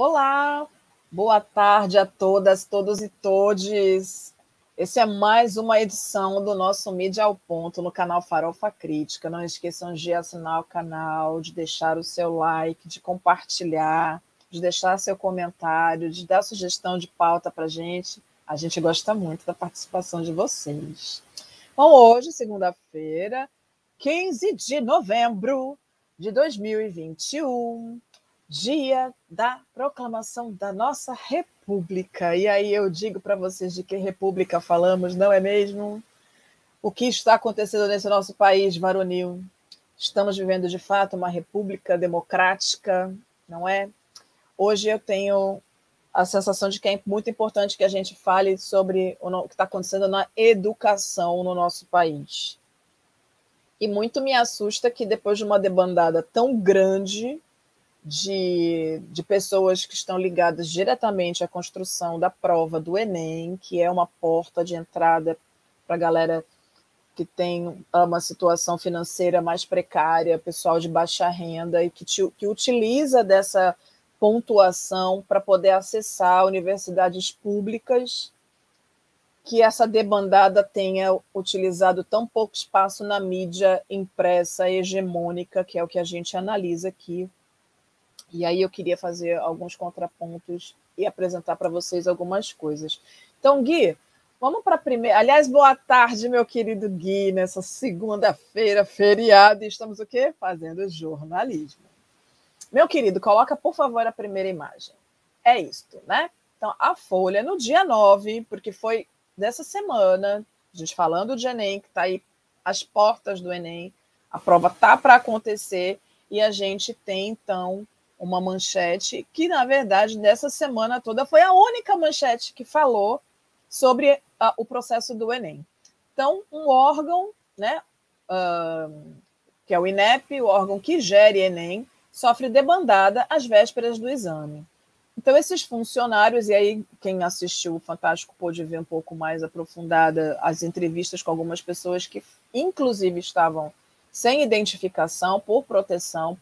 Olá, boa tarde a todas, todos e todes. Esse é mais uma edição do nosso Mídia ao Ponto no canal Farofa Crítica. Não esqueçam de assinar o canal, de deixar o seu like, de compartilhar, de deixar seu comentário, de dar sugestão de pauta para a gente. A gente gosta muito da participação de vocês. Bom, hoje, segunda-feira, 15 de novembro de 2021, dia da proclamação da nossa República. E aí eu digo para vocês de que República falamos, não é mesmo? O que está acontecendo nesse nosso país varonil? Estamos vivendo de fato uma república democrática, não é? Hoje eu tenho a sensação de que é muito importante que a gente fale sobre o que está acontecendo na educação no nosso país. E muito me assusta que depois de uma debandada tão grande de, de pessoas que estão ligadas diretamente à construção da prova do Enem, que é uma porta de entrada para a galera que tem uma situação financeira mais precária, pessoal de baixa renda, e que, te, que utiliza dessa pontuação para poder acessar universidades públicas, que essa debandada tenha utilizado tão pouco espaço na mídia impressa hegemônica, que é o que a gente analisa aqui e aí eu queria fazer alguns contrapontos e apresentar para vocês algumas coisas. Então, Gui, vamos para a primeira. Aliás, boa tarde, meu querido Gui, nessa segunda-feira, feriado, e estamos o quê? Fazendo jornalismo. Meu querido, coloca, por favor, a primeira imagem. É isto, né? Então, a Folha, no dia 9, porque foi dessa semana, a gente falando de Enem, que está aí às portas do Enem, a prova tá para acontecer, e a gente tem, então, uma manchete que, na verdade, dessa semana toda foi a única manchete que falou sobre a, o processo do Enem. Então, um órgão, né, uh, que é o INEP, o órgão que gere Enem, sofre debandada às vésperas do exame. Então, esses funcionários, e aí quem assistiu o Fantástico pôde ver um pouco mais aprofundada as entrevistas com algumas pessoas que, inclusive, estavam sem identificação, por proteção,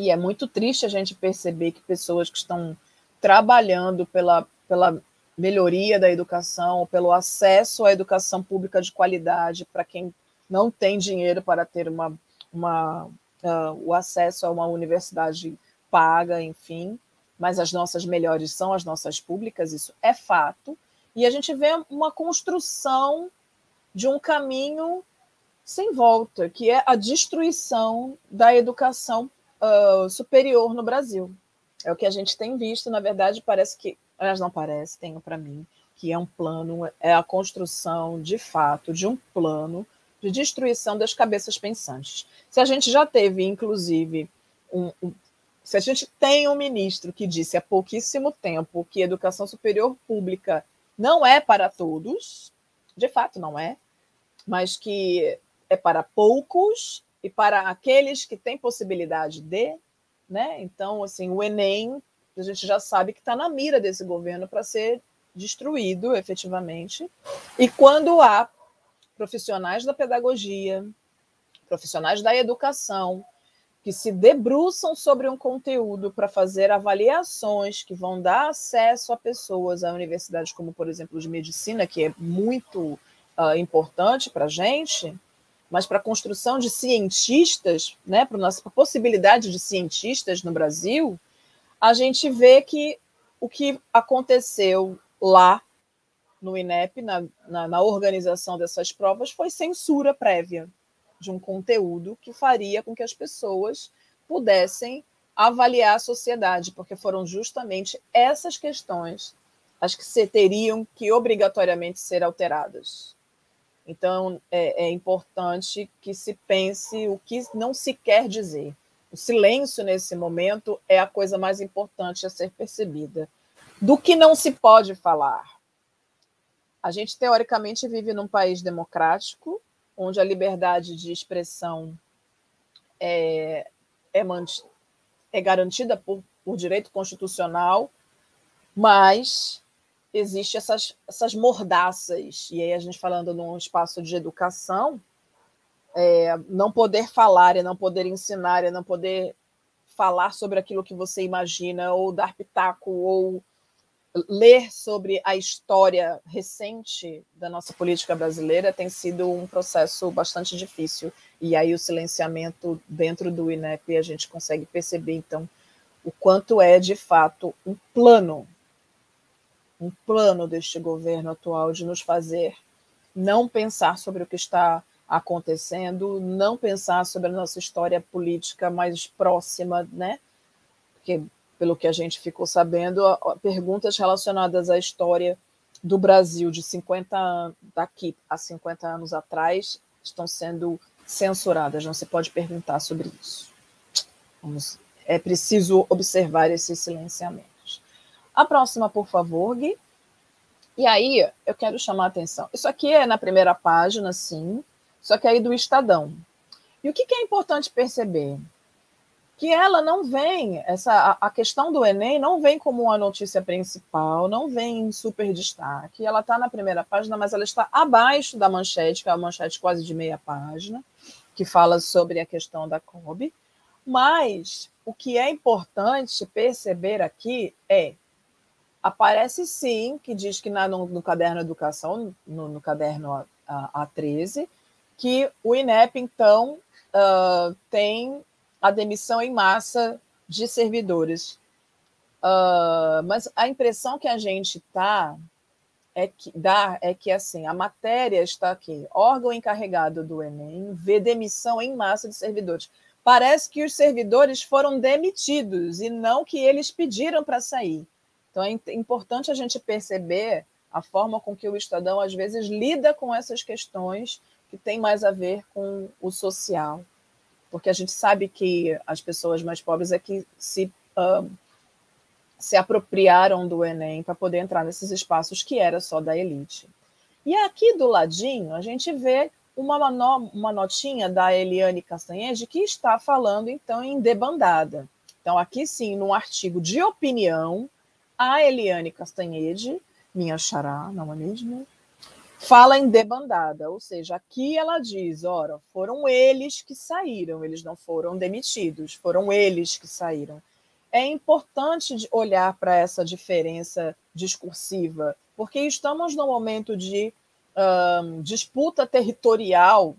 e é muito triste a gente perceber que pessoas que estão trabalhando pela, pela melhoria da educação, pelo acesso à educação pública de qualidade para quem não tem dinheiro para ter uma, uma, uh, o acesso a uma universidade paga, enfim, mas as nossas melhores são as nossas públicas, isso é fato. E a gente vê uma construção de um caminho sem volta, que é a destruição da educação uh, superior no Brasil. É o que a gente tem visto, na verdade, parece que, aliás, não parece, tenho para mim, que é um plano, é a construção de fato de um plano de destruição das cabeças pensantes. Se a gente já teve, inclusive, um, um se a gente tem um ministro que disse há pouquíssimo tempo que educação superior pública não é para todos, de fato não é, mas que é para poucos e para aqueles que têm possibilidade de, né? Então, assim, o Enem, a gente já sabe que está na mira desse governo para ser destruído efetivamente. E quando há profissionais da pedagogia, profissionais da educação, que se debruçam sobre um conteúdo para fazer avaliações que vão dar acesso a pessoas a universidades como, por exemplo, de medicina, que é muito uh, importante para a gente, mas para a construção de cientistas, né, para a possibilidade de cientistas no Brasil, a gente vê que o que aconteceu lá no INEP, na, na, na organização dessas provas, foi censura prévia de um conteúdo que faria com que as pessoas pudessem avaliar a sociedade, porque foram justamente essas questões as que teriam que obrigatoriamente ser alteradas. Então, é, é, importante que se pense o que não se quer dizer. O silêncio, nesse momento, é a coisa mais importante a ser percebida. Do que não se pode falar? A gente, teoricamente, vive num país democrático, onde a liberdade de expressão é, é, é garantida por, por direito constitucional, mas existe essas, essas mordaças. E aí a gente falando num espaço de educação, é, não poder falar e não poder ensinar e não poder falar sobre aquilo que você imagina, ou dar pitaco, ou ler sobre a história recente da nossa política brasileira tem sido um processo bastante difícil. E aí o silenciamento dentro do INEP a gente consegue perceber, então, o quanto é, de fato, um plano, um plano deste governo atual de nos fazer não pensar sobre o que está acontecendo, não pensar sobre a nossa história política mais próxima, né? Porque pelo que a gente ficou sabendo, perguntas relacionadas à história do Brasil de 50 daqui a 50 anos atrás estão sendo censuradas, não se pode perguntar sobre isso. Vamos, é preciso observar esses silenciamentos. A próxima, por favor, Gui. E aí, eu quero chamar a atenção. Isso aqui é na primeira página, sim, só que aí do Estadão. E o que, que é importante perceber? que ela não vem, essa a questão do Enem não vem como uma notícia principal, não vem em super destaque. Ela está na primeira página, mas ela está abaixo da manchete, que é uma manchete quase de meia página, que fala sobre a questão da COB. Mas o que é importante perceber aqui é aparece sim que diz que na, no, no caderno educação, no, no caderno A, A13, que o INEP, então, uh, tem a demissão em massa de servidores. Uh, mas a impressão que a gente tá é que dá é que assim a matéria está aqui, órgão encarregado do Enem vê demissão em massa de servidores. Parece que os servidores foram demitidos e não que eles pediram para sair. Então é importante a gente perceber a forma com que o Estadão às vezes lida com essas questões que tem mais a ver com o social porque a gente sabe que as pessoas mais pobres é que se, uh, se apropriaram do Enem para poder entrar nesses espaços que era só da elite. E aqui do ladinho, a gente vê uma, uma notinha da Eliane Castanhede que está falando, então, em debandada. Então, aqui sim, num artigo de opinião, a Eliane Castanhede, minha xará, não é mesmo? fala em debandada, ou seja, aqui ela diz, ora, foram eles que saíram, eles não foram demitidos, foram eles que saíram. É importante olhar para essa diferença discursiva, porque estamos num momento de um, disputa territorial,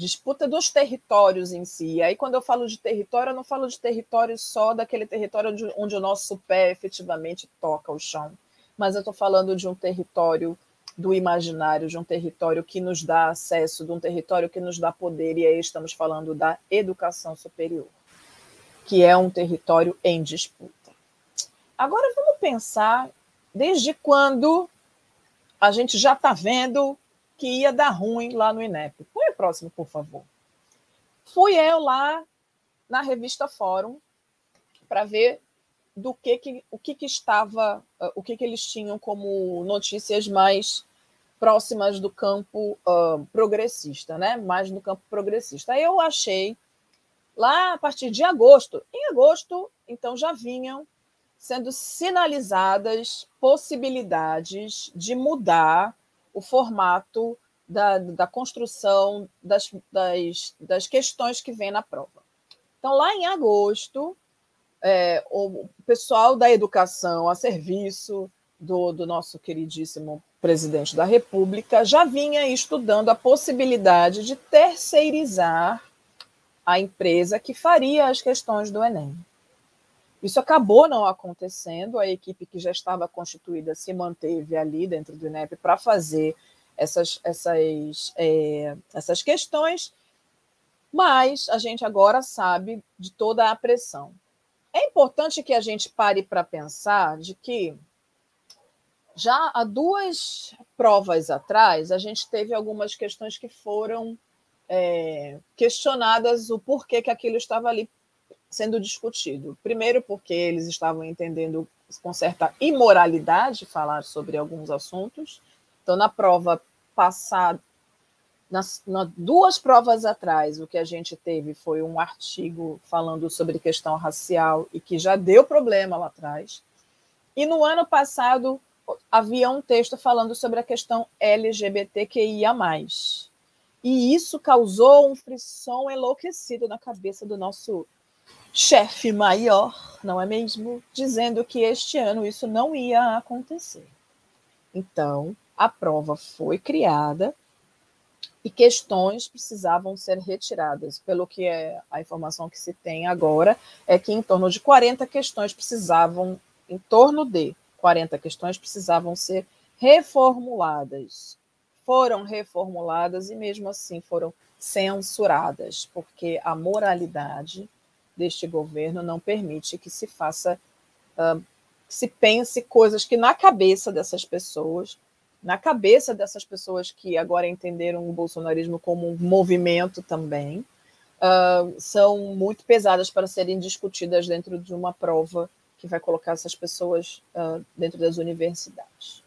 disputa dos territórios em si. E aí, quando eu falo de território, eu não falo de território só daquele território onde, onde o nosso pé efetivamente toca o chão, mas eu estou falando de um território do imaginário de um território que nos dá acesso, de um território que nos dá poder, e aí estamos falando da educação superior, que é um território em disputa. Agora vamos pensar desde quando a gente já está vendo que ia dar ruim lá no INEP. Põe o próximo, por favor. Fui eu lá na revista Fórum para ver do que, que o que, que estava, o que, que eles tinham como notícias mais próximas do campo uh, progressista, né? Mais no campo progressista. Aí eu achei lá a partir de agosto. Em agosto, então já vinham sendo sinalizadas possibilidades de mudar o formato da, da construção das, das, das questões que vem na prova. Então, lá em agosto, é, o pessoal da educação a serviço do, do nosso queridíssimo presidente da República já vinha estudando a possibilidade de terceirizar a empresa que faria as questões do Enem. Isso acabou não acontecendo, a equipe que já estava constituída se manteve ali dentro do INEP para fazer essas, essas, é, essas questões, mas a gente agora sabe de toda a pressão. É importante que a gente pare para pensar de que já há duas provas atrás, a gente teve algumas questões que foram é, questionadas o porquê que aquilo estava ali sendo discutido. Primeiro, porque eles estavam entendendo com certa imoralidade falar sobre alguns assuntos. Então, na prova passada, nas, nas, duas provas atrás, o que a gente teve foi um artigo falando sobre questão racial e que já deu problema lá atrás. E no ano passado, havia um texto falando sobre a questão LGBTQIA. E isso causou um frisson enlouquecido na cabeça do nosso chefe maior, não é mesmo? Dizendo que este ano isso não ia acontecer. Então, a prova foi criada e questões precisavam ser retiradas. Pelo que é a informação que se tem agora é que em torno de 40 questões precisavam, em torno de 40 questões precisavam ser reformuladas. Foram reformuladas e mesmo assim foram censuradas, porque a moralidade deste governo não permite que se faça, uh, que se pense coisas que na cabeça dessas pessoas na cabeça dessas pessoas que agora entenderam o bolsonarismo como um movimento também, uh, são muito pesadas para serem discutidas dentro de uma prova que vai colocar essas pessoas uh, dentro das universidades.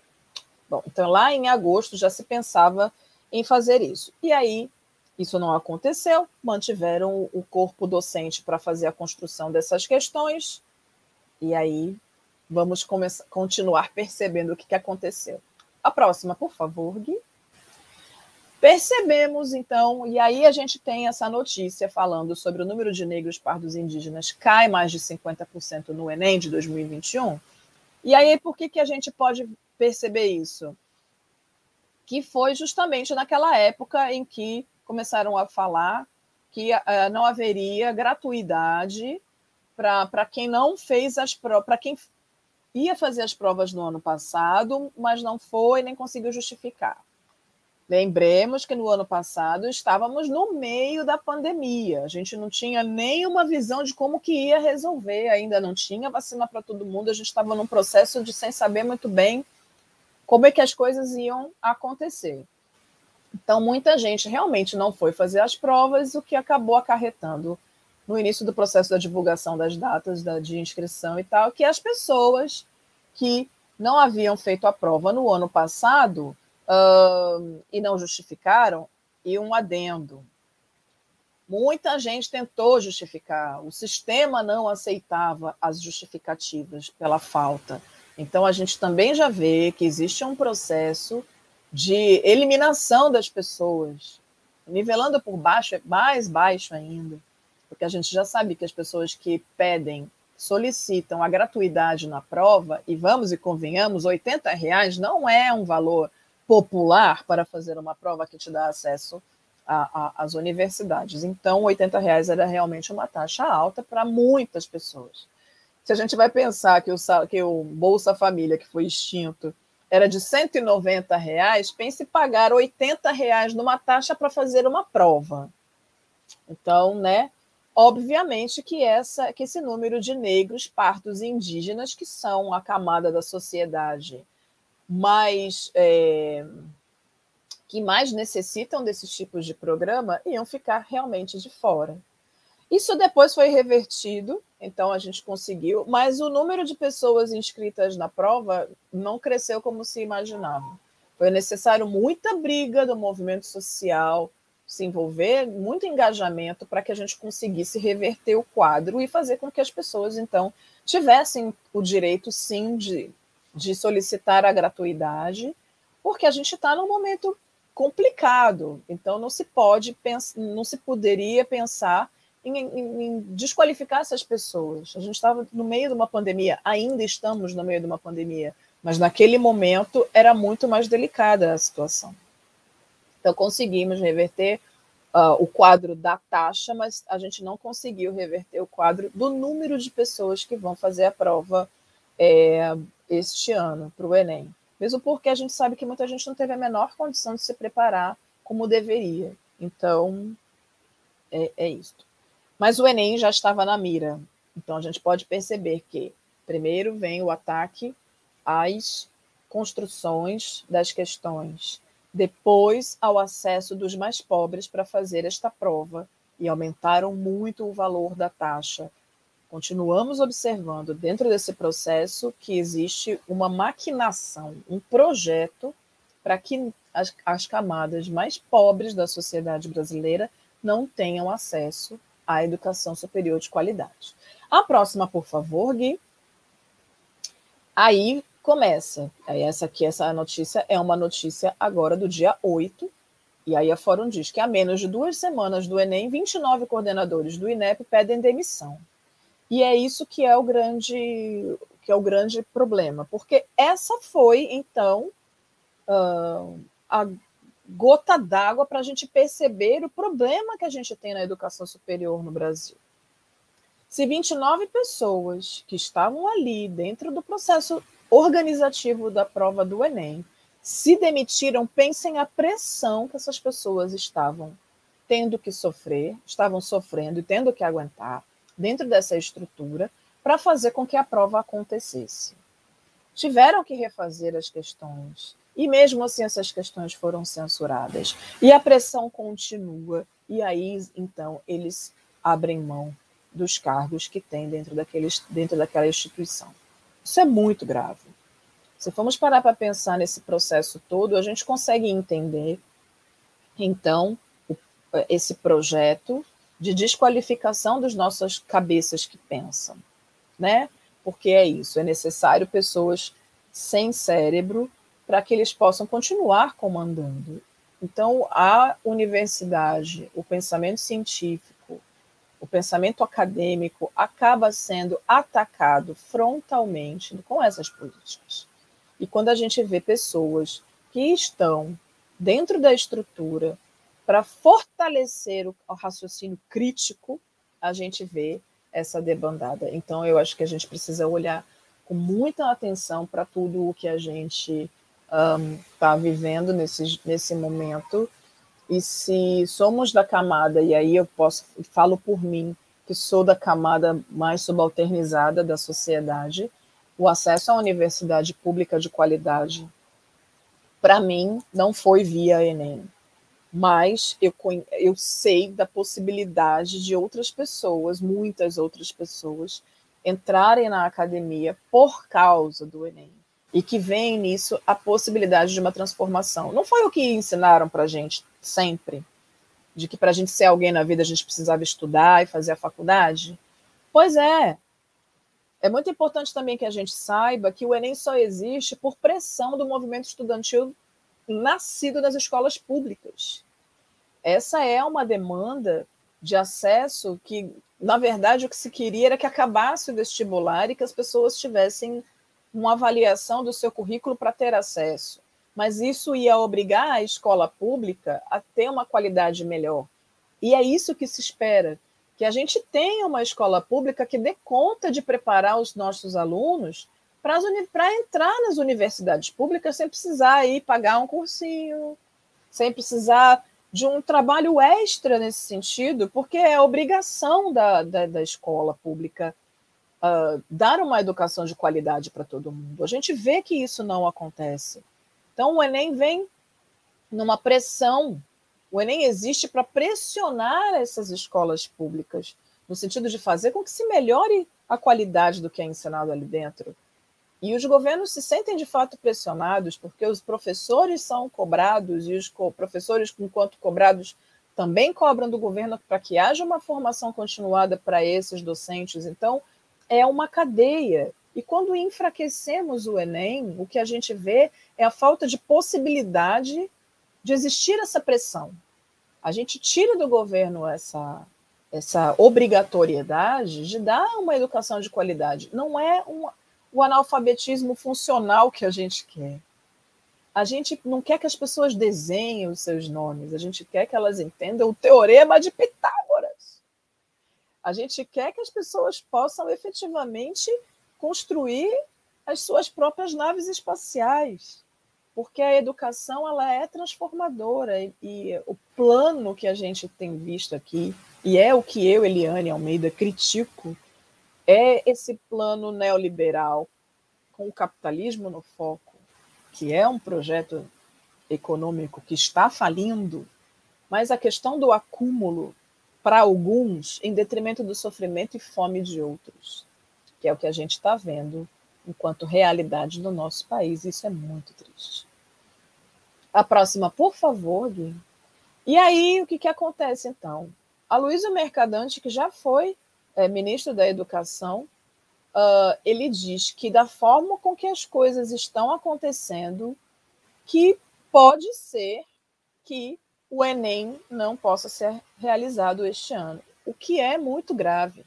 Bom, então lá em agosto já se pensava em fazer isso. E aí isso não aconteceu, mantiveram o corpo docente para fazer a construção dessas questões, e aí vamos começar, continuar percebendo o que, que aconteceu. A próxima, por favor, Gui. Percebemos, então, e aí a gente tem essa notícia falando sobre o número de negros pardos indígenas cai mais de 50% no Enem de 2021. E aí, por que, que a gente pode perceber isso? Que foi justamente naquela época em que começaram a falar que uh, não haveria gratuidade para quem não fez as provas, para quem ia fazer as provas no ano passado, mas não foi nem conseguiu justificar. Lembremos que no ano passado estávamos no meio da pandemia. A gente não tinha nenhuma visão de como que ia resolver, ainda não tinha vacina para todo mundo, a gente estava num processo de sem saber muito bem como é que as coisas iam acontecer. Então, muita gente realmente não foi fazer as provas, o que acabou acarretando no início do processo da divulgação das datas da, de inscrição e tal, que as pessoas que não haviam feito a prova no ano passado uh, e não justificaram, e um adendo. Muita gente tentou justificar, o sistema não aceitava as justificativas pela falta. Então, a gente também já vê que existe um processo de eliminação das pessoas, nivelando por baixo, é mais baixo ainda porque a gente já sabe que as pessoas que pedem, solicitam a gratuidade na prova, e vamos e convenhamos, 80 reais não é um valor popular para fazer uma prova que te dá acesso às universidades. Então, 80 reais era realmente uma taxa alta para muitas pessoas. Se a gente vai pensar que o, que o Bolsa Família, que foi extinto, era de 190 reais, pense pagar 80 reais numa taxa para fazer uma prova. Então, né, Obviamente que, essa, que esse número de negros, partos e indígenas, que são a camada da sociedade mais é, que mais necessitam desses tipos de programa, iam ficar realmente de fora. Isso depois foi revertido, então a gente conseguiu, mas o número de pessoas inscritas na prova não cresceu como se imaginava. Foi necessário muita briga do movimento social, se envolver, muito engajamento para que a gente conseguisse reverter o quadro e fazer com que as pessoas, então, tivessem o direito, sim, de, de solicitar a gratuidade, porque a gente está num momento complicado, então não se pode não se poderia pensar em, em, em desqualificar essas pessoas. A gente estava no meio de uma pandemia, ainda estamos no meio de uma pandemia, mas naquele momento era muito mais delicada a situação. Então, conseguimos reverter uh, o quadro da taxa, mas a gente não conseguiu reverter o quadro do número de pessoas que vão fazer a prova é, este ano para o Enem. Mesmo porque a gente sabe que muita gente não teve a menor condição de se preparar como deveria. Então, é, é isso. Mas o Enem já estava na mira. Então, a gente pode perceber que, primeiro, vem o ataque às construções das questões depois ao acesso dos mais pobres para fazer esta prova e aumentaram muito o valor da taxa. Continuamos observando dentro desse processo que existe uma maquinação, um projeto para que as, as camadas mais pobres da sociedade brasileira não tenham acesso à educação superior de qualidade. A próxima, por favor, Gui. Aí começa. Aí essa aqui, essa notícia é uma notícia agora do dia 8, e aí a Fórum diz que há menos de duas semanas do Enem, 29 coordenadores do INEP pedem demissão. E é isso que é o grande que é o grande problema, porque essa foi então uh, a gota d'água para a gente perceber o problema que a gente tem na educação superior no Brasil. Se 29 pessoas que estavam ali dentro do processo organizativo da prova do Enem se demitiram, pensem a pressão que essas pessoas estavam tendo que sofrer, estavam sofrendo e tendo que aguentar dentro dessa estrutura para fazer com que a prova acontecesse. Tiveram que refazer as questões, e mesmo assim essas questões foram censuradas. E a pressão continua, e aí então eles abrem mão dos cargos que têm dentro, daqueles, dentro daquela instituição. Isso é muito grave. Se formos parar para pensar nesse processo todo, a gente consegue entender, então, esse projeto de desqualificação das nossas cabeças que pensam, né? Porque é isso, é necessário pessoas sem cérebro para que eles possam continuar comandando. Então, a universidade, o pensamento científico, o pensamento acadêmico acaba sendo atacado frontalmente com essas políticas. E quando a gente vê pessoas que estão dentro da estrutura para fortalecer o, raciocínio crítico, a gente vê essa debandada. Então, eu acho que a gente precisa olhar com muita atenção para tudo o que a gente está um, vivendo nesse, nesse momento. E se somos da camada, e aí eu posso, falo por mim, que sou da camada mais subalternizada da sociedade, o acesso à universidade pública de qualidade, para mim, não foi via Enem mas eu, eu sei da possibilidade de outras pessoas, muitas outras pessoas, entrarem na academia por causa do Enem. E que vem nisso a possibilidade de uma transformação. Não foi o que ensinaram para a gente sempre, de que para a gente ser alguém na vida a gente precisava estudar e fazer a faculdade? Pois é. É muito importante também que a gente saiba que o Enem só existe por pressão do movimento estudantil nascido nas escolas públicas. Essa é uma demanda de acesso que, na verdade, o que se queria era que acabasse o vestibular e que as pessoas tivessem uma avaliação do seu currículo para ter acesso. Mas isso ia obrigar a escola pública a ter uma qualidade melhor. E é isso que se espera, que a gente tenha uma escola pública que dê conta de preparar os nossos alunos para entrar nas universidades públicas sem precisar ir pagar um cursinho, sem precisar de um trabalho extra nesse sentido, porque é obrigação da, da, da escola pública uh, dar uma educação de qualidade para todo mundo. A gente vê que isso não acontece. Então, o Enem vem numa pressão. O Enem existe para pressionar essas escolas públicas, no sentido de fazer com que se melhore a qualidade do que é ensinado ali dentro. E os governos se sentem de fato pressionados, porque os professores são cobrados e os co professores, enquanto cobrados, também cobram do governo para que haja uma formação continuada para esses docentes. Então, é uma cadeia. E quando enfraquecemos o Enem, o que a gente vê é a falta de possibilidade de existir essa pressão. A gente tira do governo essa, essa obrigatoriedade de dar uma educação de qualidade. Não é uma, o analfabetismo funcional que a gente quer. A gente não quer que as pessoas desenhem os seus nomes, a gente quer que elas entendam o teorema de Pitágoras. A gente quer que as pessoas possam efetivamente construir as suas próprias naves espaciais, porque a educação ela é transformadora e, e o plano que a gente tem visto aqui e é o que eu, Eliane Almeida, critico é esse plano neoliberal com o capitalismo no foco, que é um projeto econômico que está falindo, mas a questão do acúmulo para alguns em detrimento do sofrimento e fome de outros, que é o que a gente está vendo enquanto realidade no nosso país. Isso é muito triste. A próxima, por favor, Gui. E aí, o que, que acontece então? A Luísa Mercadante, que já foi é, ministro da Educação, uh, ele diz que da forma com que as coisas estão acontecendo, que pode ser que o Enem não possa ser realizado este ano, o que é muito grave.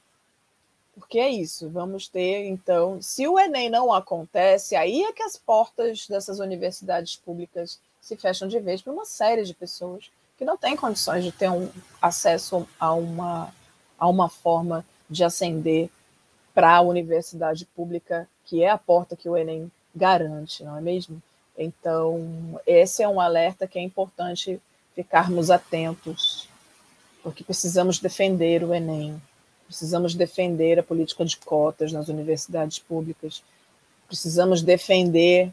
Porque é isso, vamos ter, então, se o Enem não acontece, aí é que as portas dessas universidades públicas se fecham de vez para uma série de pessoas que não têm condições de ter um acesso a uma, a uma forma de ascender para a universidade pública, que é a porta que o Enem garante, não é mesmo? Então, esse é um alerta que é importante ficarmos atentos, porque precisamos defender o Enem, precisamos defender a política de cotas nas universidades públicas, precisamos defender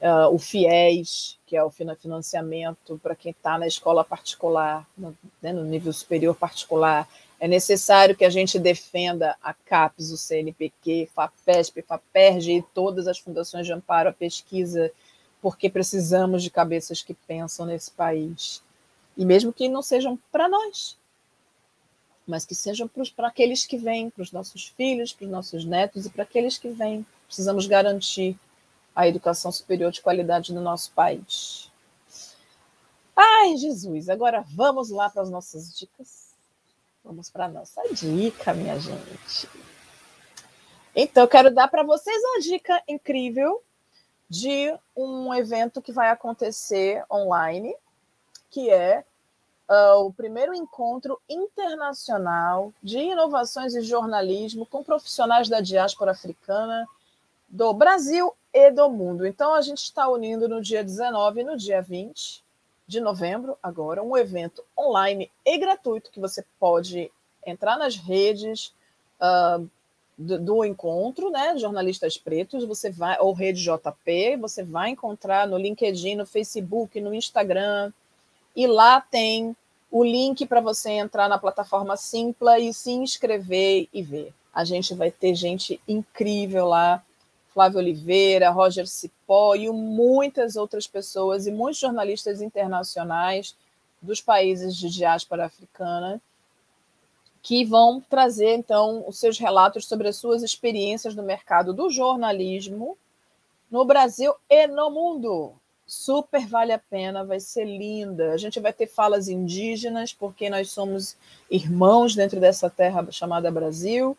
uh, o FIES, que é o financiamento para quem está na escola particular, no, né, no nível superior particular. É necessário que a gente defenda a CAPES, o CNPq, FAPESP, FAPERJ e todas as fundações de amparo à pesquisa, porque precisamos de cabeças que pensam nesse país. E mesmo que não sejam para nós, mas que sejam para aqueles que vêm, para os nossos filhos, para os nossos netos e para aqueles que vêm. Precisamos garantir a educação superior de qualidade no nosso país. Ai, Jesus, agora vamos lá para as nossas dicas. Vamos para a nossa dica, minha gente. Então, eu quero dar para vocês uma dica incrível de um evento que vai acontecer online, que é uh, o primeiro encontro internacional de inovações e jornalismo com profissionais da diáspora africana do Brasil e do mundo. Então, a gente está unindo no dia 19 e no dia 20 de novembro, agora, um evento online e gratuito que você pode entrar nas redes uh, do, encontro, né? Jornalistas Pretos, você vai, ou Rede JP, você vai encontrar no LinkedIn, no Facebook, no Instagram, e lá tem o link para você entrar na plataforma Simpla e se inscrever e ver. A gente vai ter gente incrível lá Flávio Oliveira, Roger Cipó e muitas outras pessoas e muitos jornalistas internacionais dos países de diáspora africana que vão trazer então os seus relatos sobre as suas experiências no mercado do jornalismo no Brasil e no mundo. Super vale a pena, vai ser linda. A gente vai ter falas indígenas, porque nós somos irmãos dentro dessa terra chamada Brasil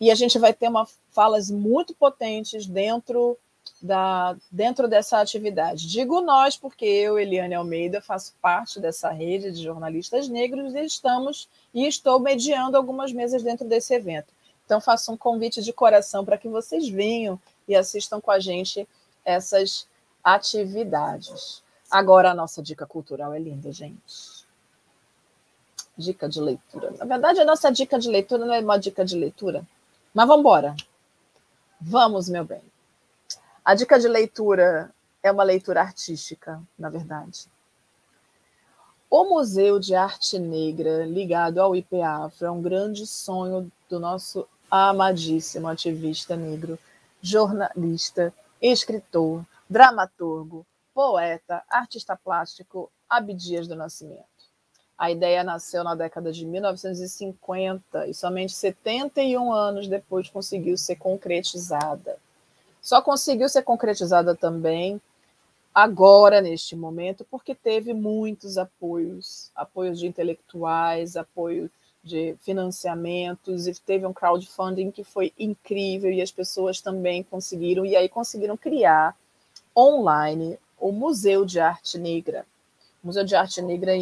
e a gente vai ter uma falas muito potentes dentro da dentro dessa atividade. Digo nós porque eu, Eliane Almeida, faço parte dessa rede de jornalistas negros e estamos e estou mediando algumas mesas dentro desse evento. Então faço um convite de coração para que vocês venham e assistam com a gente essas atividades. Agora a nossa dica cultural é linda, gente. Dica de leitura. Na verdade, a nossa dica de leitura não é uma dica de leitura, mas vamos embora. Vamos, meu bem. A dica de leitura é uma leitura artística, na verdade. O Museu de Arte Negra, ligado ao IPAFRO, é um grande sonho do nosso amadíssimo ativista negro, jornalista, escritor, dramaturgo, poeta, artista plástico, Abdias do Nascimento. A ideia nasceu na década de 1950 e somente 71 anos depois conseguiu ser concretizada. Só conseguiu ser concretizada também agora, neste momento, porque teve muitos apoios apoios de intelectuais, apoio de financiamentos, e teve um crowdfunding que foi incrível e as pessoas também conseguiram, e aí conseguiram criar online o Museu de Arte Negra. O Museu de Arte Negra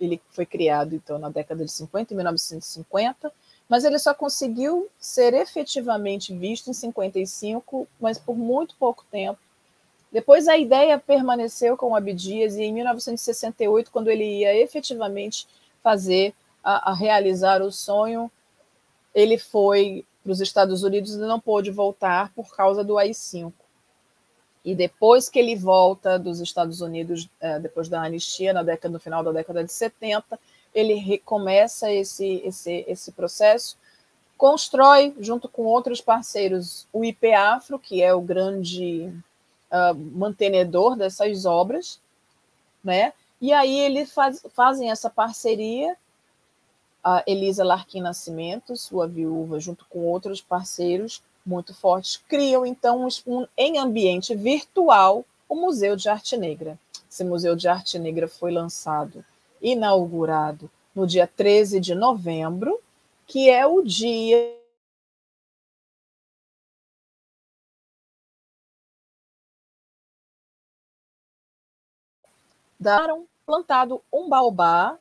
ele foi criado então na década de 50, em 1950, mas ele só conseguiu ser efetivamente visto em 55, mas por muito pouco tempo. Depois a ideia permaneceu com o Abdias e em 1968, quando ele ia efetivamente fazer a, a realizar o sonho, ele foi para os Estados Unidos e não pôde voltar por causa do AI-5. E depois que ele volta dos Estados Unidos, é, depois da anistia, na década, no final da década de 70, ele recomeça esse, esse, esse processo, constrói, junto com outros parceiros, o IP Afro, que é o grande uh, mantenedor dessas obras, né? E aí eles faz, fazem essa parceria, a Elisa Larquim Nascimento, sua viúva, junto com outros parceiros, muito fortes, criam então um, em ambiente virtual o Museu de Arte Negra. Esse Museu de Arte Negra foi lançado, inaugurado no dia 13 de novembro, que é o dia daram plantado um baobá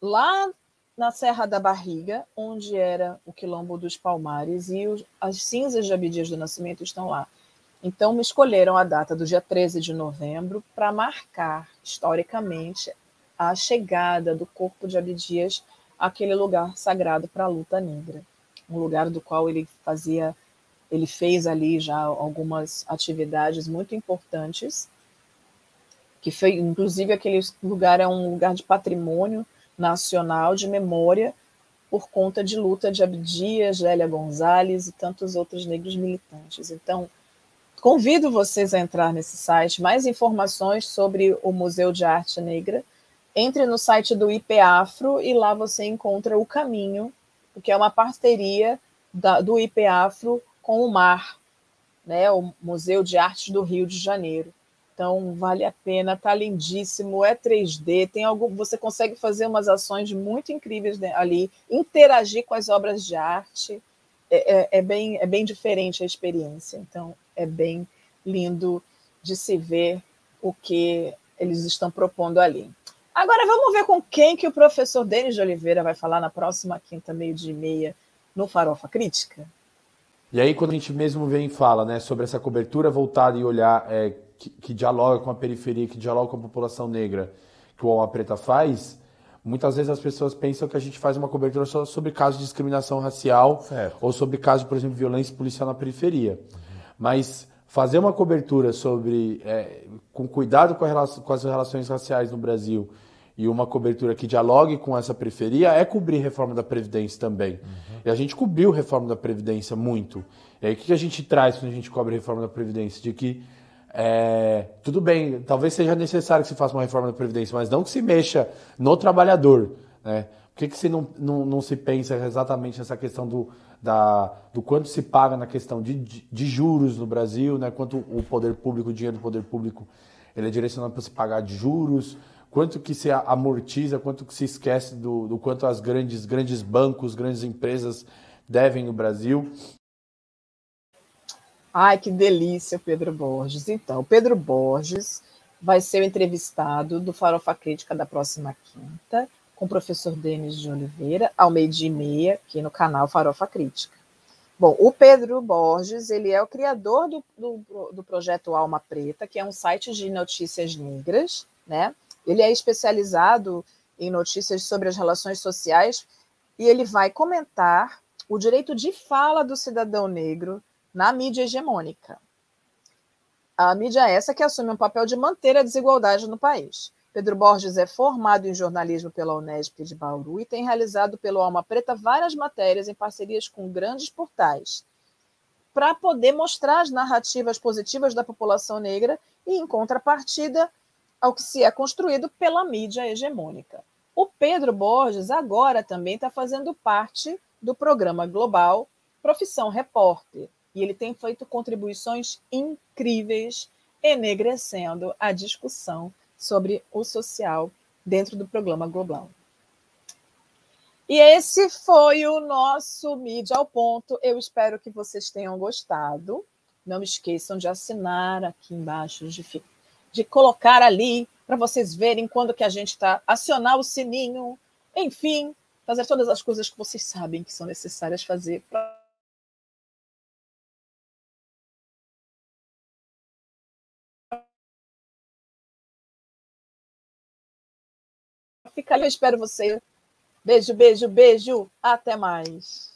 lá na Serra da Barriga, onde era o Quilombo dos Palmares, e os, as cinzas de Abdias do Nascimento estão lá. Então, me escolheram a data do dia 13 de novembro para marcar, historicamente, a chegada do corpo de Abdias àquele lugar sagrado para a luta negra. Um lugar do qual ele fazia, ele fez ali já algumas atividades muito importantes, que foi, inclusive, aquele lugar é um lugar de patrimônio nacional de memória por conta de luta de Abdias, Gélia Gonzalez e tantos outros negros militantes. Então, Convido vocês a entrar nesse site. Mais informações sobre o Museu de Arte Negra. Entre no site do IPAfro e lá você encontra o caminho, que é uma parceria da, do IPAfro com o MAR, né, o Museu de Arte do Rio de Janeiro. Então, vale a pena, tá lindíssimo, é 3D, tem algum, você consegue fazer umas ações muito incríveis ali, interagir com as obras de arte, é, é, é bem, é bem diferente a experiência. Então, é bem lindo de se ver o que eles estão propondo ali. Agora vamos ver com quem que o professor Denis de Oliveira vai falar na próxima quinta, meio de meia, no Farofa Crítica. E aí, quando a gente mesmo vem e fala né, sobre essa cobertura voltada e olhar é, que, que, dialoga com a periferia, que dialoga com a população negra, que o Alma Preta faz, muitas vezes as pessoas pensam que a gente faz uma cobertura só sobre casos de discriminação racial certo. ou sobre casos, por exemplo, de violência policial na periferia. Mas fazer uma cobertura sobre, é, com cuidado com, relação, com, as relações raciais no Brasil e uma cobertura que dialogue com essa periferia é cobrir reforma da Previdência também. Uhum. E a gente cobriu reforma da Previdência muito. E aí o que a gente traz quando a gente cobre reforma da Previdência? De que é, tudo bem, talvez seja necessário que se faça uma reforma da Previdência, mas não que se mexa no trabalhador. Né? Por que, que se não, não, não se pensa exatamente nessa questão do, da, do quanto se paga na questão de, de, juros no Brasil, né? quanto o poder público, o dinheiro do poder público, ele é direcionado para se pagar de juros, quanto que se amortiza, quanto que se esquece do, do quanto as grandes, grandes bancos, grandes empresas devem no Brasil. Ai, que delícia, Pedro Borges. Então, Pedro Borges vai ser o entrevistado do Farofa Crítica da próxima quinta com o professor Denis de Oliveira, ao meio-dia e meia, aqui no canal Farofa Crítica. Bom, o Pedro Borges, ele é o criador do, do, do, projeto Alma Preta, que é um site de notícias negras, né? Ele é especializado em notícias sobre as relações sociais e ele vai comentar o direito de fala do cidadão negro na mídia hegemônica. A mídia é essa que assume um papel de manter a desigualdade no país. Pedro Borges é formado em jornalismo pela Unesp de Bauru e tem realizado pelo Alma Preta várias matérias em parcerias com grandes portais para poder mostrar as narrativas positivas da população negra e, em contrapartida, ao que se é construído pela mídia hegemônica. O Pedro Borges agora também está fazendo parte do programa global Profissão Repórter e ele tem feito contribuições incríveis, enegrecendo a discussão sobre o social dentro do programa global. E esse foi o nosso Mídia ao Ponto. Eu espero que vocês tenham gostado. Não esqueçam de assinar aqui embaixo, de, de colocar ali para vocês verem quando que a gente está, acionar o sininho, enfim, fazer todas as coisas que vocês sabem que são necessárias fazer para Fica ali, eu espero você. Beijo, beijo, beijo. Até mais.